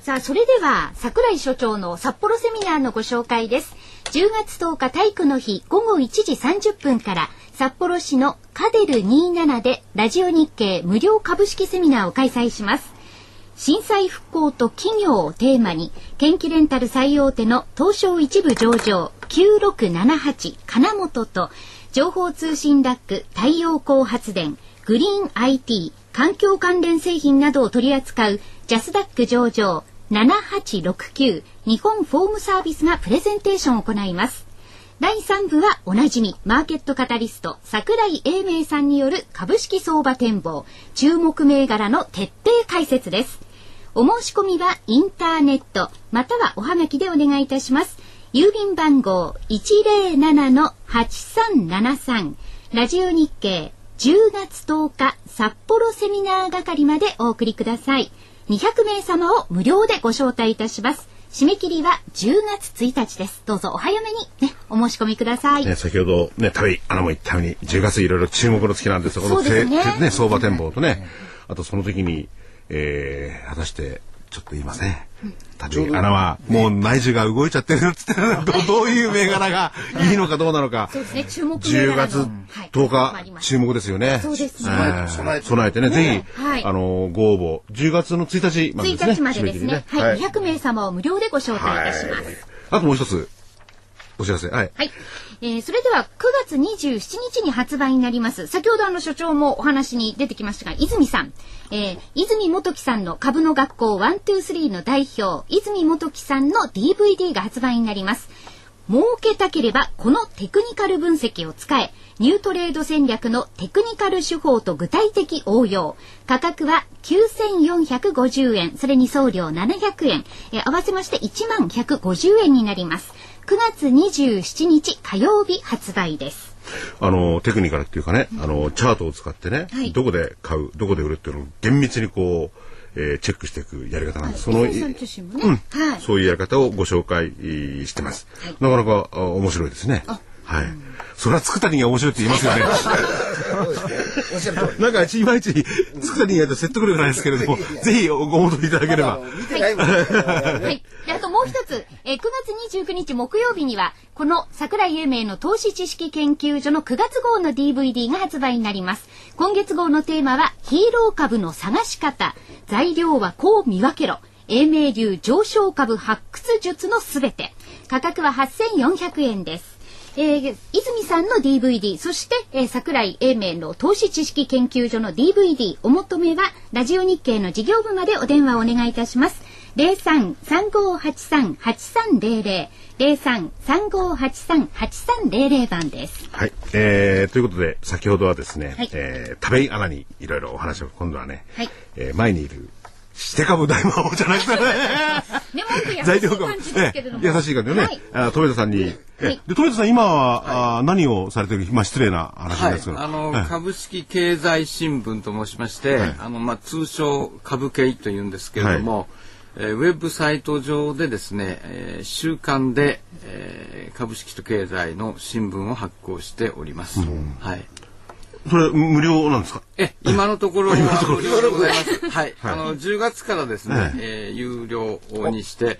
B: さあそれでは櫻井所長の札幌セミナーのご紹介です。10月10日体育の日午後1時30分から札幌市のカデル27でラジオ日経無料株式セミナーを開催します。震災復興と企業をテーマに、研気レンタル最大手の東証一部上場9678金本と、情報通信ラック太陽光発電、グリーン IT、環境関連製品などを取り扱うジャスダック上場7869日本フォームサービスがプレゼンテーションを行います。第3部はおなじみマーケットカタリスト桜井英明さんによる株式相場展望注目銘柄の徹底解説ですお申し込みはインターネットまたはおはがきでお願いいたします。郵便番号107-8373ラジオ日経10月10日札幌セミナー係までお送りください。200名様を無料でご招待いたします。締め切りは10月1日です。どうぞお早めにね、お申し込みください。
D: ね、先ほどね、旅、あのも言ったように、10月いろいろ注目の月なんですこのねね、相場展望とね、あとその時に、えー、果たしてちょっと言いません。立ち穴はもう内需が動いちゃってるっつってど どういう銘柄がいいのかどうなのか。
B: そうですね、注目
D: 10月10日、注目ですよね。
B: そうですね。
D: 備えてね、ぜひ、あの、ご応募、10月の1日
B: までですね。1日までですね。はい、200名様を無料でご招待いたします。
D: あともう一つ、お知らせ。はい。
B: はい。えー、それでは9月27日に発売になります。先ほどあの所長もお話に出てきましたが、泉さん。えー、泉元樹さんの株の学校123の代表、泉元樹さんの DVD が発売になります。儲けたければこのテクニカル分析を使え、ニュートレード戦略のテクニカル手法と具体的応用。価格は9450円、それに送料700円、え合わせまして1万150円になります。9月27日火曜日発売です。
D: あのテクニカルっていうかね、あのチャートを使ってね、
B: はい
D: どこで買うどこで売るっていうのを厳密にこう、えーチェックしていくやり方なんです。その
B: 伊藤さんはい。
D: そういうやり方をご紹介えーしてます。なかなかあ面白いですね。はい。それは作った人間が面白いって言いますよね。なんかいまいち作った人間と説得力ないですけれども、ぜひご戻りいただければ。
B: はい。で、あともう一つ、えー9月29日木曜日には、この桜井英明の投資知識研究所の9月号の DVD が発売になります。今月号のテーマは、ヒーロー株の探し方。材料はこう見分けろ。英明流上昇株発掘術のすべて。価格は8400円です。えー、泉さんの DVD、そして、えー、桜井英明の投資知識研究所の DVD、お求めは、ラジオ日経の事業部までお電話をお願いいたします。03-3583-8300、03-3583-8300番です。
D: はい。えー、ということで、先ほどはですね、
B: はい
D: えー、田部井アナにいろいろお話を、今度はね、
B: はい
D: えー前にいる、して株大魔王じゃな
B: い感じですけれども。
D: ええ優しい感じでね、
B: はい。
D: あ富田さんに、え
B: はい。
D: で富田さん今は、あ何をされてるまあ失礼な話
A: はい
D: ですけ、ど、
A: あの、
D: ええ。
A: 株式経済新聞と申しまして、
D: はい。
A: あのまあ通称株経というんですけれども、えーウェブサイト上でですね、えー週間で、えー株式と経済の新聞を発行しております。はい。
D: それ無料なんですか？
A: え、今のところは 無料でございます。はい。あの、10月からですね、
D: はい
A: えー有料にして、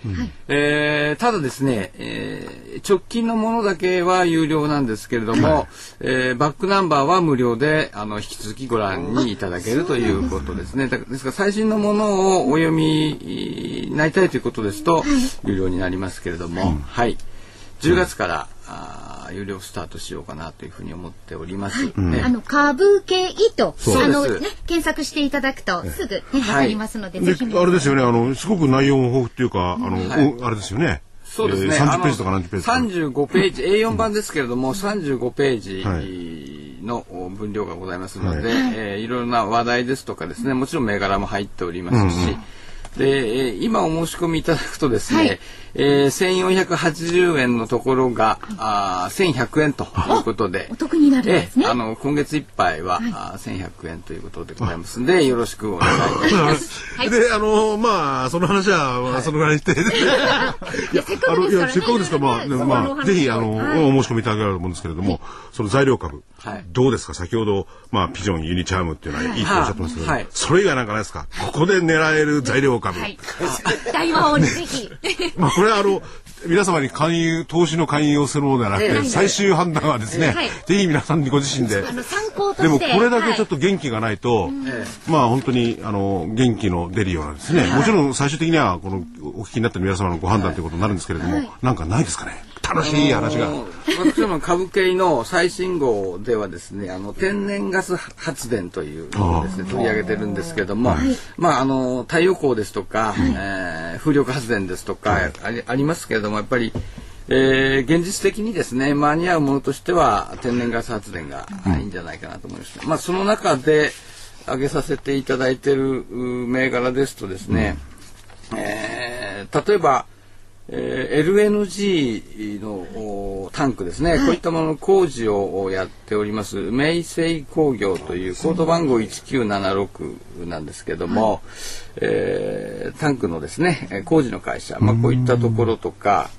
A: えーただですね、えー直近のものだけは有料なんですけれども、えーバックナンバーは無料で、あの、引き続きご覧にいただけるということですね。だですから、最新のものをお読みになりたいということですと、有料になりますけれども、はい。10月から、あー有料スタートしようかなというふうに思っております。ね。
B: あの、株系と、あの、ね、検索していただくと、すぐ、ね、わかりますので、
D: で
B: ぜひ
D: あれですよね、あの、すごく内容も豊富っていうか、あの、
A: はい。
D: おあれですよね。
A: そうですね。
D: えー30ページとか何十ページとか。
A: 35ページ、A4 版ですけれども、35ペー
D: は
A: ジの分量がございますので、い。えーいろいろな話題ですとかですね、もちろん銘柄も入っておりますし、で、えー今お申し込みいただくとですね、
B: はい
A: えー1480円のところが、あー1100円ということで。
B: お、得になるんですね。
A: えーあの今月いっぱいは、あー1100円ということでございますので、よろしくお願いいたします。
B: はい。
D: で、あの、まあ、その話は、まあそのぐらいにして。いや、
B: せっかくですからね。
D: あのいやせっかくですから、まあ、
B: ね
D: まあ、ぜひ、あの、
B: はい。
D: お申し込みいただければと思うんですけれども、その材料株。
A: はい、
D: どうですか？先ほど、まあ、ピジョン、ユニチャームっていうのはいいっておっしゃってますけど
A: はい、
D: それ以外なんかないですか？ここで狙える材料株。
B: はい。大魔王にぜひ。
D: まあ、これはあの、皆様に勧誘、投資の勧誘をするものではなくて、
A: ええ。
D: 最終判断はですね、
B: はい。
D: ぜひ皆さんにご自身で、でも。これだけちょっ
B: と、
D: と元気がないと、
A: え
D: まあ本当にあの元気の出るようなですね、もちろん最終的にはこのお聞きになった皆様のご判断ということになるんですけれども、なんかないですかね？楽しい話が。
A: 私どもの株系の最新号ではですね、あの天然ガス発電というのをですね取り上げてるんですけども、まああの太陽光ですとか、えー風力発電ですとか、ありありますけれどもやっぱり。えー現実的にですね間に合うものとしては天然ガス発電がい。いんじゃないかなと思います、まあその中で挙げさせていただいているう銘柄ですとですね、えー例えば、えー LNG のおタンクですね、こういったものの工事をやっております。明星工業というコード番号1976なんですけども、えータンクのですねえー工事の会社、まあ、こういったところとか。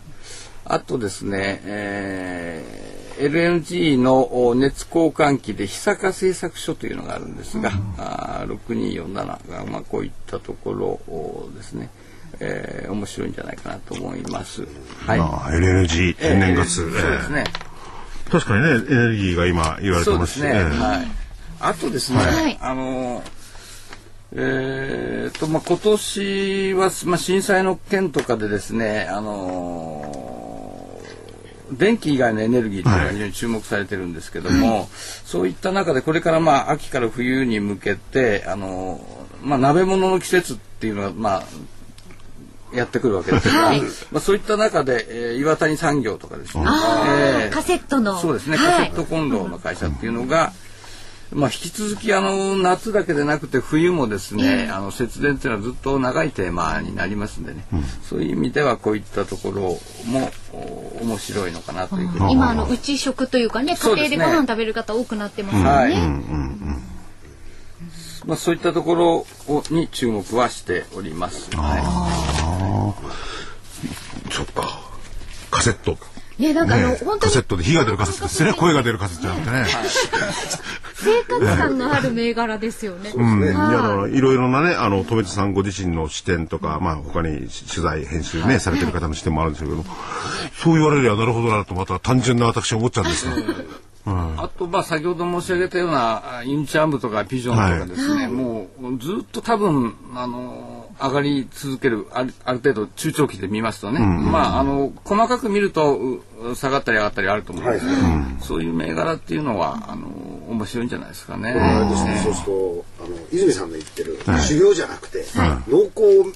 A: あとですね、えー LNG のお熱交換機で日坂製作所というのがあるんですが、あー6247が、まあ、こういったところをですね、えー面白いんじゃないかなと思います。はい。
D: まあ LNG 天然ガス、
A: えーそうですね。
D: えー確かにねエネルギーが今言われてま
A: すすね。
D: ええ
A: はい。あとですね、
B: はい
A: あのえーとまあ今年はまあ震災の件とかでですね、あの電気以外のエネルギーというのが非常に注目されてるんですけども、そういった中でこれからまあ秋から冬に向けてあのまあ鍋物の季節っていうのがまあやってくるわけですが、
B: はい。
A: まあそういった中で、えー岩谷産業とかですね、えー
B: カセットの。
A: そうですね、
B: はい。
A: カセットコンロの会社っていうのが、まあ、引き続きあの夏だけでなくて冬もですね、あの節電っていうのはずっと長いテーマになりますんでね、そういう意味ではこういったところもお面白いのかなというふうに
B: 今あのうち食というかね家庭でご飯食べる方多くなってますもんね。
A: はい。まあ、そういったところをに注目はしております。は
D: そっか。カセット。
B: ねなんかあの、
D: ね
B: 本当に
D: カセットで火が出るカセットですね。声が出るカセットじゃなくてね。
B: 生活感のある銘柄ですよね。
D: うん、いや
B: い
D: からいろいろなねあの富田さんご自身の視点とか、まあ他に取材編集ね、されてる方の視点もあるんですけど、そう言われりゃなるほどなとまた単純な私は思っちゃうんですよ。
A: あと、まあ、先ほど申し上げたようなあユニチャームとかピジョンとかですね、もうずっと多分あの上がり続けるあるある程度中長期で見ますとね、まああの細かく見るとう下がったり上がったりあると思うんですけど、そういう銘柄っていうのはあの面白いんじゃないですかね。
C: そうするとあの泉さんの言ってる修行じゃなくて、農耕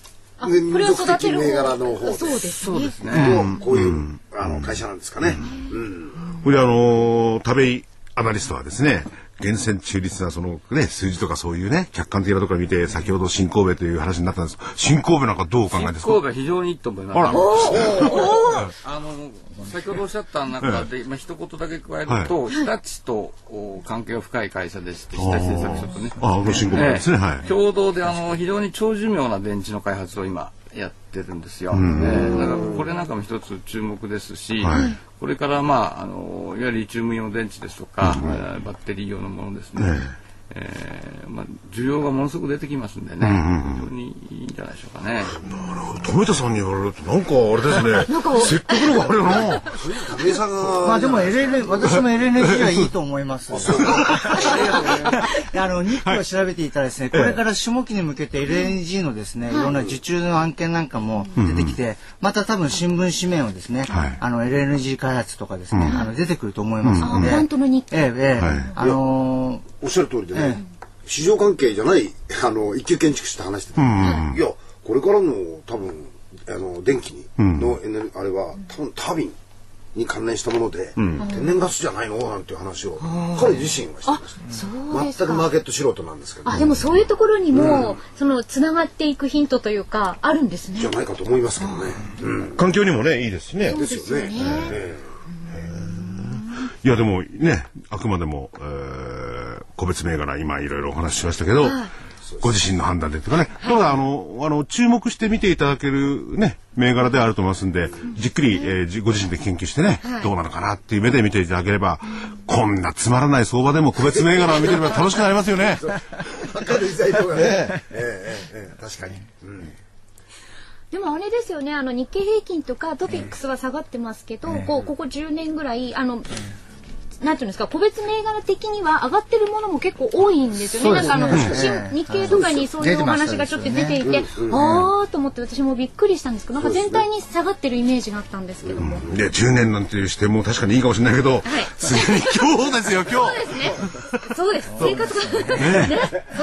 C: 民
B: これを
C: 族的銘柄の方
B: そうですね。
A: そうですね。
C: のこういう、あの会社なんですかね。うん。
D: これあの食べいアナリストはですね厳選中立なそのね数字とかそういうね客観的なところを見て先ほど新神戸という話になったんです。新神戸なんかどうお考えですか？
A: 神戸は非常にいいと思います。
D: あら。
A: あの先ほどおっしゃった中で、まあ一言だけ加えると、日立とお関係が深い会社でして、日立製作所とね。
D: ああの新神戸ですね、
A: ええ。
D: はい。
A: 共同であの非常に長寿命な電池の開発を今やってるんですよ。ええ。だからこれなんかも一つ注目ですし、
D: はい。
A: これからまああのいわゆるリチウムイオン電池ですとか、えーバッテリー用のものですね。えーまあ、需要がものすごく出てきますんでね、非常にいいんじゃないでしょうかね。
D: 富田さんに言われるとなんかあれですね。説得力あるよな。
C: 武井さんが、
E: まあでも LN、私も LNG はいいと思います。あの、日記を調べていたらですね、これから下期に向けて LNG のですね、い。ろんな受注の案件なんかも出てきて、また多分新聞紙面をですね
D: はい、
E: あの LNG 開発とかですね、あの出てくると思いますので。
B: あ本当の日記
E: ええ、ええ。
D: はい。
E: あの
C: おっしゃる通りでね、市場関係じゃない あの一級建築士と話してて、いやこれからの多分あの電気に、のエネルあれは多分タービンに関連したもので、天然ガスじゃないの？なんていう話を彼自身はしてました。
B: そうです
C: 全くマ
B: か。
C: ーケット素人なんですけど、
B: あでもそういうところにも、そのつながっていくヒントというかあるんですね。
C: じゃ。ないかと思いますけどね。うん、
D: 環境にもねいいですしね。
B: ですよね。
C: え
D: いやでもねあくまでも、えー個別銘柄今いろいろお話ししましたけど、ご自身の判断でとかね、ただあのあの注目して見ていただけるね銘柄ではあると思いますんで、じっくり、えーじご自身で研究してね、どうなのかなっていう目で見ていただければこんなつまらない相場でも個別銘柄を見てれば楽しくなりますよね。
C: 明るい材料がね、ええええええ確かに。うん。
B: でもあれですよねあの日経平均とかトピックスは下がってますけど、こうここ10年ぐらいあの、なんていうんですか個別銘柄的には上がってるものも結構多いんですよね。なんかあの、新日経とかにそういうお話がちょっと出ていて、ああと思って私もびっくりしたんですけど、なんか全体に下がってるイメージがあったんですけど。も。
D: で10年なんていう視点も確かにいいかもしれないけど、次に今日ですよ 今日。
B: そうです生活が。ね。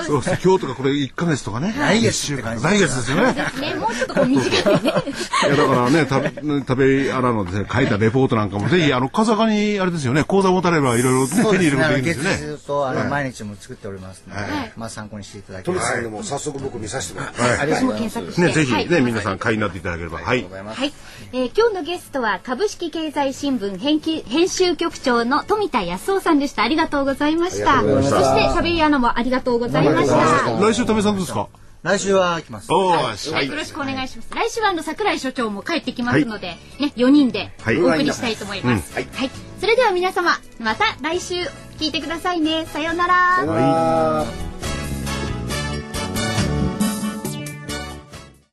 D: そうそう今日とかこれ1ヶ月とかね。
E: 来月
D: 一週間来月ですよね。
B: ねもうちょっとこう短いね。
D: いやだからね、た 食べアナのですね書いたレポートなんかもぜひあの風間にあれですよね、講座持たればいろいろね手に入れることできるんですね。
E: 中とあの毎日も作っておりますので、まあ参考にしていただきます。
C: も早速僕見させてもらって、
E: ありがとうござい
B: 検
E: ます。
D: ねぜひ
B: はい
D: ね皆さん買いになっていただければはい。
B: はい、えー今日のゲストは株式経済新聞編集編集局長の富田康夫さんでした。ありがとうございました。そして食べアナもありがとうございました。
D: 来週食べさんですか？
E: 来週は来ます。
D: おーし
B: はい、よろしくお願いします。来週はあの桜井所長も帰ってきますので、ね、4人で
D: はい
B: お送りしたいと思います。はい、それでは皆様、また来週聞いてくださいね。さようなら。